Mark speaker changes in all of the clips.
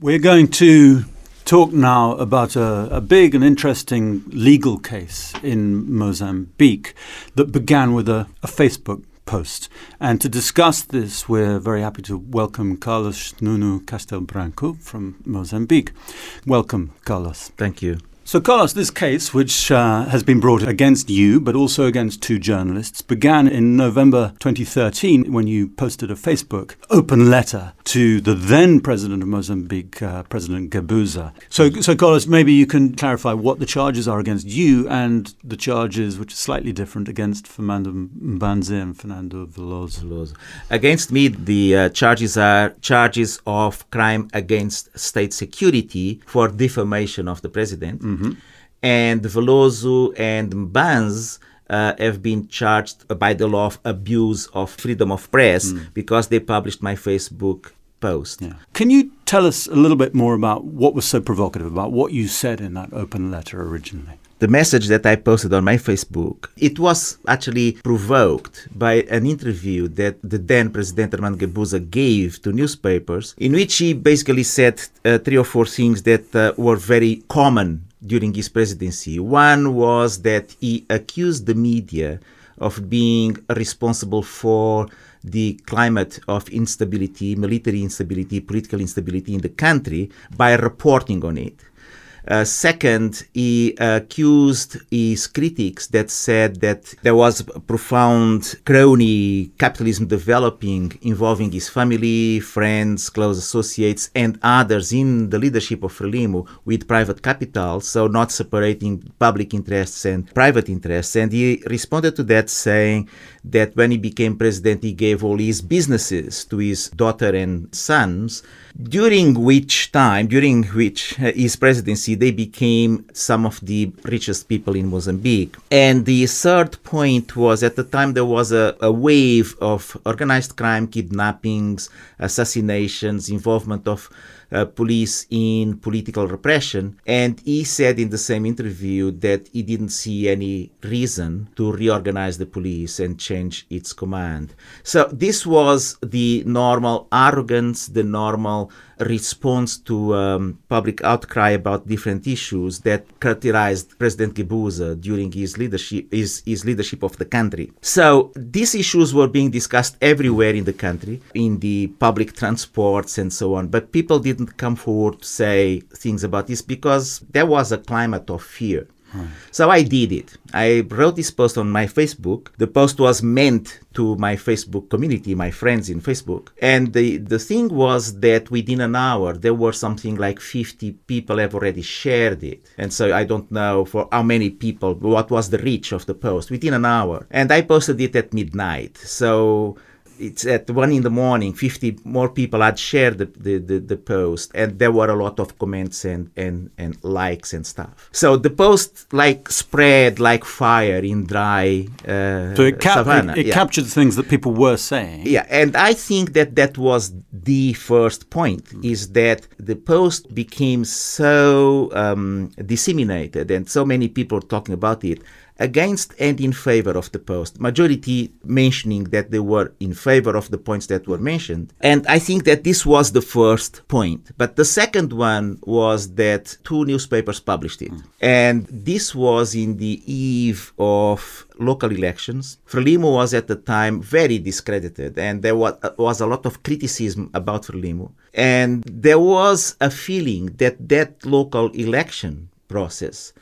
Speaker 1: We're going to talk now about a, a, big and interesting legal case in Mozambique that began with a, a, Facebook post. And to discuss this, we're very happy to welcome Carlos Nuno Castel-Branco from Mozambique. Welcome, Carlos.
Speaker 2: Thank you.
Speaker 1: So, Carlos, this case, which uh, has been brought against you, but also against two journalists, began in November 2013 when you posted a Facebook open letter to the then president of Mozambique, uh, President Guebuza. So, so, Carlos, maybe you can clarify what the charges are against you and the charges, which are slightly different, against Fernando Mbanze and Fernando Veloso.
Speaker 2: Against me, the uh, charges are charges of crime against state security for defamation of the president. Mm-hmm Mm-hmm. And Veloso and Mbanze uh, have been charged by the law of abuse of freedom of press mm. because they published my Facebook post. Yeah.
Speaker 1: Can you tell us a little bit more about what was so provocative about what you said in that open letter originally?
Speaker 2: The message that I posted on my Facebook, it was actually provoked by an interview that the then President Armando Guebuza gave to newspapers, in which he basically said uh, three or four things that uh, were very common during his presidency. One was that he accused the media of being responsible for the climate of instability, military instability, political instability in the country by reporting on it. Uh, second, he accused his critics that said that there was profound crony capitalism developing involving his family, friends, close associates, and others in the leadership of Frelimo with private capital, so not separating public interests and private interests. And he responded to that saying that when he became president, he gave all his businesses to his daughter and sons during which time, during which uh, his presidency, they became some of the richest people in Mozambique. And the third point was at the time there was a, a wave of organized crime, kidnappings, assassinations, involvement of uh, police in political repression. And he said in the same interview that he didn't see any reason to reorganize the police and change its command. So this was the normal arrogance, the normal response to um, public outcry about different issues that characterized President Guebuza during his leadership, his, his leadership of the country. So these issues were being discussed everywhere in the country, in the public transports and so on. But people didn't come forward to say things about this because there was a climate of fear. So I did it. I wrote this post on my Facebook. The post was meant to my Facebook community, my friends in Facebook. And the, the thing was that within an hour, there were something like 50 people have already shared it. And so I don't know for how many people, what was the reach of the post within an hour. And I posted it at midnight. So it's at one in the morning 50 more people had shared the, the, the, the, post and there were a lot of comments and, and, and likes and stuff so the post like spread like fire in dry uh,
Speaker 1: so it, cap- savannah. it, it yeah. captured things that people were saying
Speaker 2: yeah and i think that that was the first point is that the post became so um, disseminated and so many people talking about it against and in favor of the post. Majority mentioning that they were in favor of the points that were mentioned. And I think that this was the first point. But the second one was that two newspapers published it. Mm. And this was in the eve of local elections. Frelimo was at the time very discredited, and there was, was a lot of criticism about Frelimo. And there was a feeling that that local election process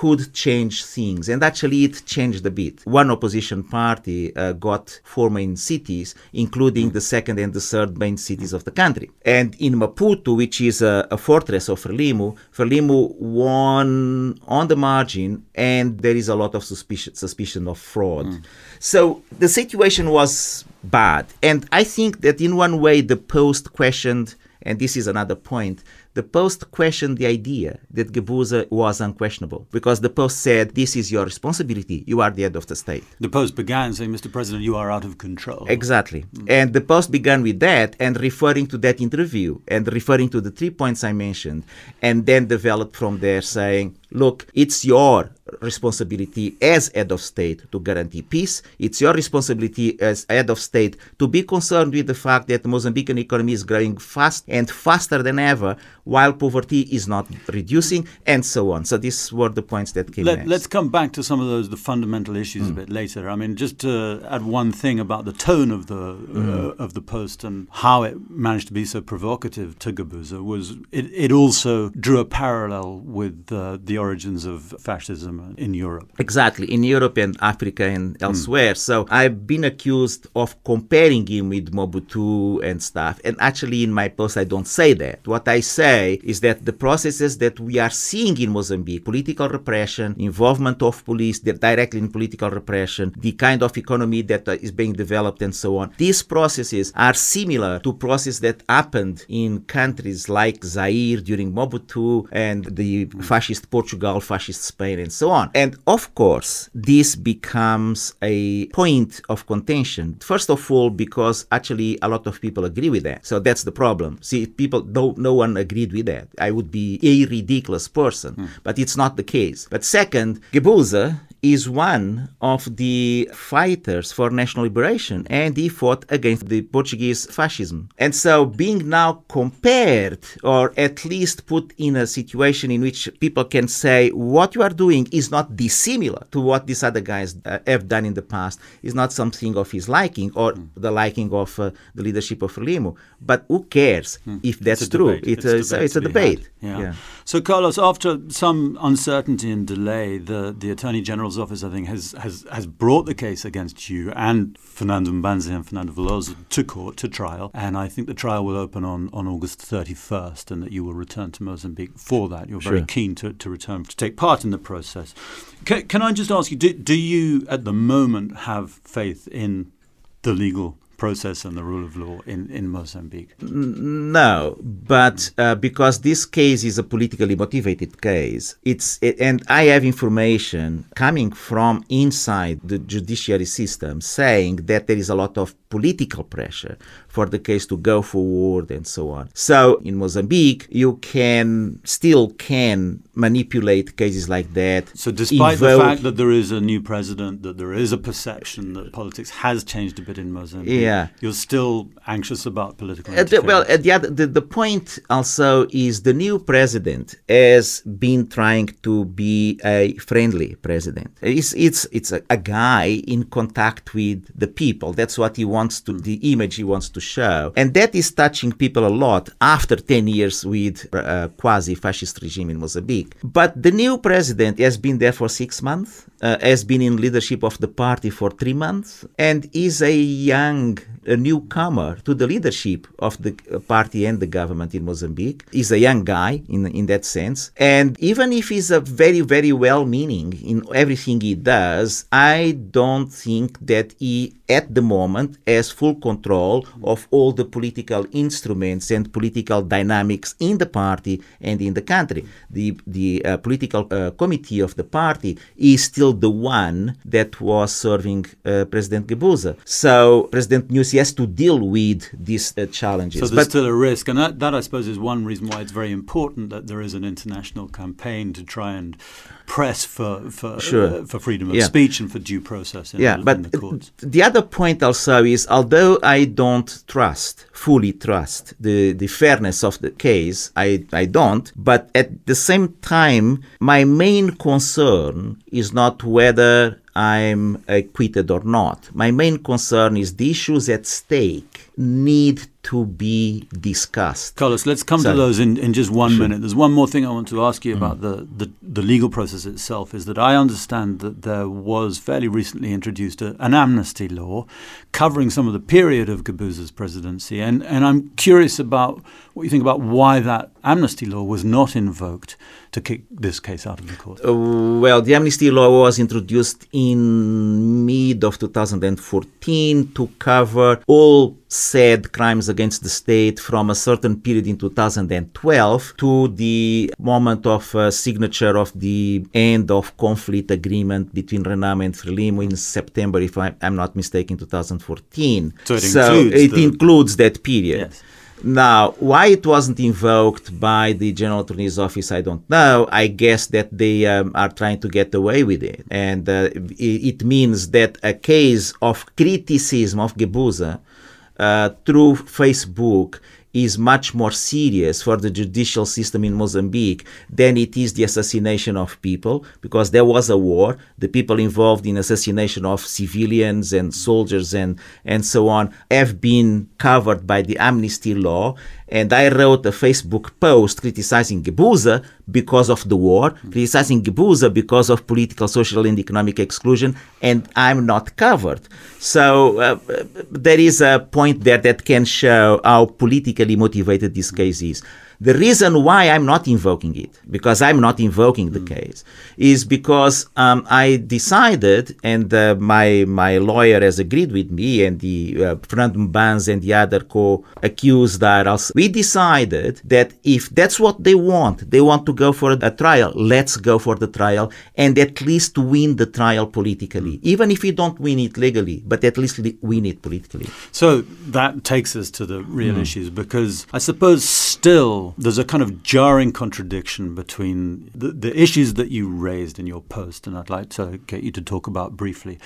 Speaker 2: could change things. And actually, it changed a bit. One opposition party uh, got four main cities, including the second and the third main cities of the country. And in Maputo, which is a, a fortress of Frelimo, Frelimo won on the margin, and there is a lot of suspicion, suspicion of fraud. Mm. So the situation was bad. And I think that in one way, the Post questioned, and this is another point, the Post questioned the idea that Guebuza was unquestionable because the Post said, This is your responsibility. You are the head of the state.
Speaker 1: The Post began saying, Mr. President, you are out of control.
Speaker 2: Exactly. Mm. And the Post began with that and referring to that interview and referring to the three points I mentioned, and then developed from there saying, Look, it's your responsibility as head of state to guarantee peace. It's your responsibility as head of state to be concerned with the fact that the Mozambican economy is growing fast and faster than ever, while poverty is not reducing, and so on. So these were the points that came
Speaker 1: Let,
Speaker 2: next.
Speaker 1: Let's come back to some of those the fundamental issues mm. a bit later. I mean, just to add one thing about the tone of the mm. uh, of the post and how it managed to be so provocative to Guebuza was it, it also drew a parallel with uh, the origins of fascism in Europe.
Speaker 2: Exactly, in Europe and Africa and elsewhere. Mm. So I've been accused of comparing him with Mobutu and stuff. And actually, in my post, I don't say that. What I say is that the processes that we are seeing in Mozambique political repression, involvement of police directly in political repression, the kind of economy that uh, being developed, and so on these processes are similar to processes that happened in countries like Zaire during Mobutu and the fascist Portugal, fascist Spain, and so on. And of course, this becomes a point of contention. First of all, because actually a lot of people agree with that. So that's the problem. See, people don't, no one agreed with that. I would be a ridiculous person, mm. but it's not the case. But second, Guebuza is one of the fighters for national liberation and he fought against the Portuguese fascism. And so being now compared or at least put in a situation in which people can say what you are doing is not dissimilar to what these other guys uh, have done in the past is not something of his liking or mm. the liking of uh, the leadership of Frelimo. But who cares mm. if that's true?
Speaker 1: It's, it's, a, it's a debate. Yeah. yeah. So Carlos, after some uncertainty and delay, the, the Attorney General's office, I think, has, has, has brought the case against you and Fernando Mbanze and Fernando Veloso to court, to trial. And I think the trial will open on, on August 31st and that you will return to Mozambique for that. You're very keen to, to return to take part in the process. Can, can I just ask you, do, do you at the moment have faith in the legal process and the rule of law in, in Mozambique?
Speaker 2: No, but uh, because this case is a politically motivated case, it's it, and I have information coming from inside the judiciary system saying that there is a lot of political pressure for the case to go forward and so on. So in Mozambique, you can still can manipulate cases like that.
Speaker 1: So despite the fact that there is a new president, that there is a perception that politics has changed a bit in Mozambique, yeah. you're still anxious about political
Speaker 2: uh, the, Well, uh, the, other, the, the point also is the new president has been trying to be a friendly president. It's, it's, it's a, a guy in contact with the people. That's what he wants wants to, the image he wants to show. And that is touching people a lot after 10 years with a uh, quasi fascist regime in Mozambique. But the new president has been there for six months, uh, has been in leadership of the party for three months, and is a young a newcomer to the leadership of the party and the government in Mozambique. He's a young guy in, in that sense. And even if he's a very, very well meaning in everything he does, I don't think that he, at the moment, has full control of all the political instruments and political dynamics in the party and in the country. The, the uh, political uh, committee of the party is still the one that was serving uh, President Guebuza. So President Nyusi has to deal with these uh, challenges.
Speaker 1: So there's but still a risk, and that, that I suppose is one reason why it's very important that there is an international campaign to try and press for for, sure. uh, for freedom of yeah. speech and for due process. In
Speaker 2: yeah,
Speaker 1: the,
Speaker 2: but
Speaker 1: the,
Speaker 2: the other point also is although I don't trust fully trust the the fairness of the case, I I don't. But at the same time, my main concern is not whether I'm acquitted or not. My main concern is the issues at stake need to be discussed.
Speaker 1: Carlos, let's come so, to those in, in just one sure. minute. There's one more thing I want to ask you mm. about the, the, the, legal process itself is that I understand that there was fairly recently introduced a, an amnesty law covering some of the period of Guebuza's presidency. And, and I'm curious about what you think about why that amnesty law was not invoked to kick this case out of the court.
Speaker 2: Uh, well, the amnesty law was introduced in mid of 2014 to cover all said crimes against the state from a certain period in 2012 to the moment of uh, signature of the end of conflict agreement between Renamo and Frelimo in September, if I'm, I'm not mistaken, 2014.
Speaker 1: So it includes,
Speaker 2: it includes that period.
Speaker 1: Yes.
Speaker 2: Now, why it wasn't invoked by the General Attorney's Office, I don't know. I guess that they um, are trying to get away with it. And uh, it, it, means that a case of criticism of Guebuza uh, through Facebook is much more serious for the judicial system in Mozambique than it is the assassination of people, because there was a war. The people involved in assassination of civilians and soldiers and, and so on have been covered by the amnesty law. And I wrote a Facebook post criticizing Guebuza because of the war, mm-hmm. criticizing Guebuza because of political, social, and economic exclusion, and I'm not covered. So uh, there is a point there that can show how politically motivated this case is. The reason why I'm not invoking it, because I'm not invoking the mm. case, is because um, I decided, and uh, my my lawyer has agreed with me, and the uh, Fernando Mbanze and the other co-accused are also. We decided that if that's what they want, they want to go for a trial. Let's go for the trial, and at least win the trial politically, mm. even if we don't win it legally, but at least win it politically.
Speaker 1: So that takes us to the real mm. issues, because I suppose still there's a kind of jarring contradiction between the, the issues that you raised in your post, and I'd like to get you to talk about briefly,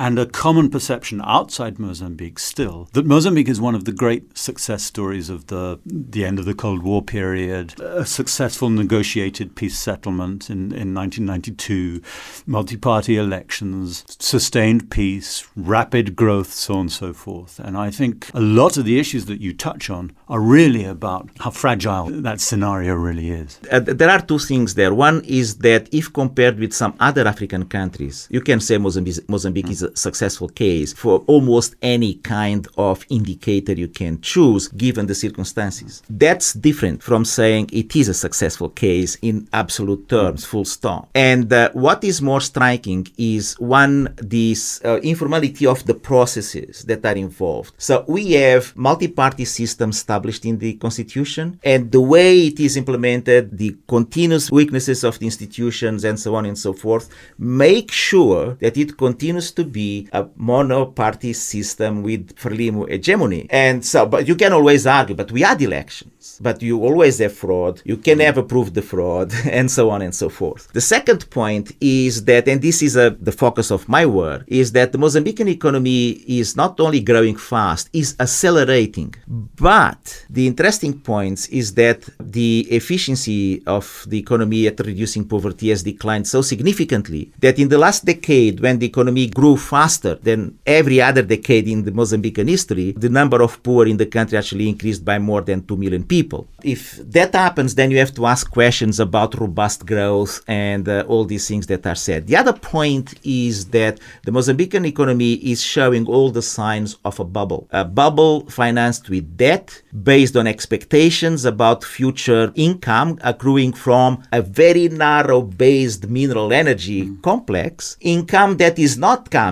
Speaker 1: and a common perception outside Mozambique still that Mozambique is one of the great success stories of the the end of the Cold War period, a successful negotiated peace settlement in, in 1992, multi-party elections, sustained peace, rapid growth, so on and so forth. And I think a lot of the issues that you touch on are really about how fragile that scenario really is.
Speaker 2: Uh, there are two things there. One is that if compared with some other African countries, you can say Mozambique, Mozambique mm. is successful case for almost any kind of indicator you can choose given the circumstances. That's different from saying it is a successful case in absolute terms, full stop. And uh, what is more striking is one, this uh, informality of the processes that are involved. So we have multi-party system established in the constitution and the way it is implemented, the continuous weaknesses of the institutions and so on and so forth, make sure that it continues to be a mono-party system with Frelimo hegemony. And so, but you can always argue, but we had elections, but you always have fraud. You can mm-hmm. never prove the fraud, and so on and so forth. The second point is that, and this is a, the focus of my work, is that the Mozambican economy is not only growing fast, is accelerating. But the interesting point is that the efficiency of the economy at reducing poverty has declined so significantly that in the last decade, when the economy grew faster than every other decade in the Mozambican history, the number of poor in the country actually increased by more than 2 million people. If that happens, then you have to ask questions about robust growth and uh, all these things that are said. The other point is that the Mozambican economy is showing all the signs of a bubble. A bubble financed with debt based on expectations about future income accruing from a very narrow based mineral energy mm. complex, income that is not coming.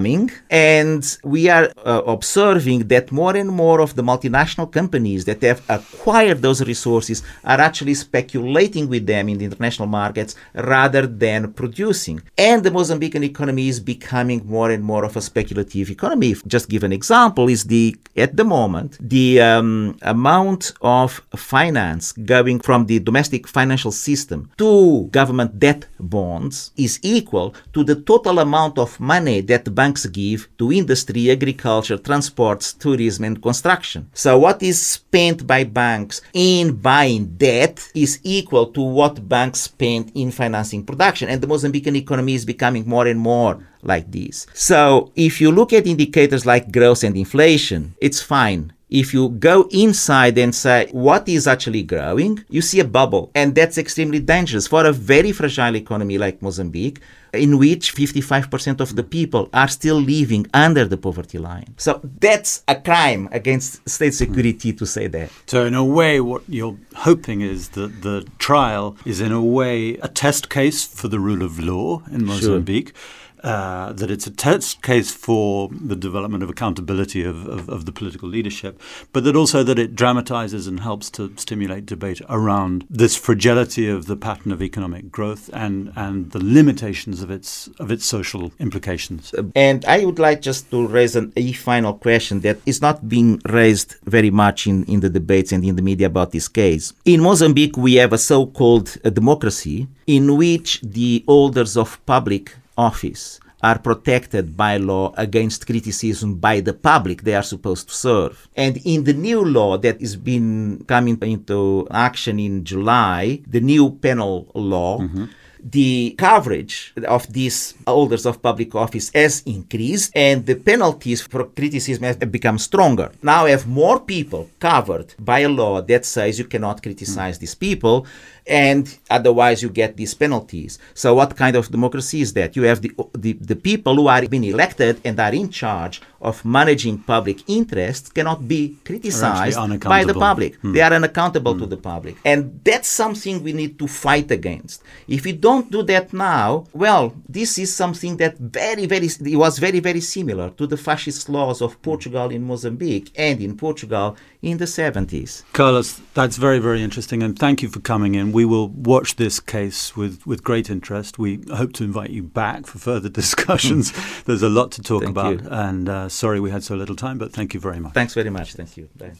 Speaker 2: And we are uh, observing that more and more of the multinational companies that have acquired those resources are actually speculating with them in the international markets rather than producing. And the Mozambican economy is becoming more and more of a speculative economy. Just give an example is the at the moment the um, amount of finance going from the domestic financial system to government debt bonds is equal to the total amount of money that banks give to industry, agriculture, transports, tourism, and construction. So, what is spent by banks in buying debt is equal to what banks spend in financing production. And the Mozambican economy is becoming more and more like this. So, if you look at indicators like growth and inflation, it's fine if you go inside and say what is actually growing, you see a bubble. And that's extremely dangerous for a very fragile economy like Mozambique, in which 55% of the people are still living under the poverty line. So that's a crime against state security to say that.
Speaker 1: So, in a way, what you're hoping is that the trial is, in a way, a test case for the rule of law in Mozambique. Sure uh, that it's a test case for the development of accountability of, of, of, the political leadership, but that also that it dramatizes and helps to stimulate debate around this fragility of the pattern of economic growth and, and the limitations of its of its social implications.
Speaker 2: And I would like just to raise an, a final question that is not being raised very much in, in the debates and in the media about this case. In Mozambique, we have a so-called democracy in which the holders of public office are protected by law against criticism by the public they are supposed to serve. And in the new law that is been coming into action in July, the new penal law, mm-hmm the coverage of these holders of public office has increased and the penalties for criticism have become stronger. Now I have more people covered by a law that says you cannot criticize mm. these people and otherwise you get these penalties. So what kind of democracy is that? You have the, the, the people who are being elected and are in charge of managing public interests cannot be criticized by the public. Hmm. They are unaccountable hmm. to the public. And that's something we need to fight against. If we don't do that now, well, this is something that very, very, it was very, very similar to the fascist laws of Portugal in Mozambique and in Portugal in the 70s.
Speaker 1: Carlos, that's very, very interesting. And thank you for coming in. We will watch this case with, with great interest. We hope to invite you back for further discussions. There's a lot to talk
Speaker 2: thank
Speaker 1: about.
Speaker 2: You.
Speaker 1: And uh, sorry we had so little time, but thank you very much.
Speaker 2: Thanks very much. Thank you. Bye.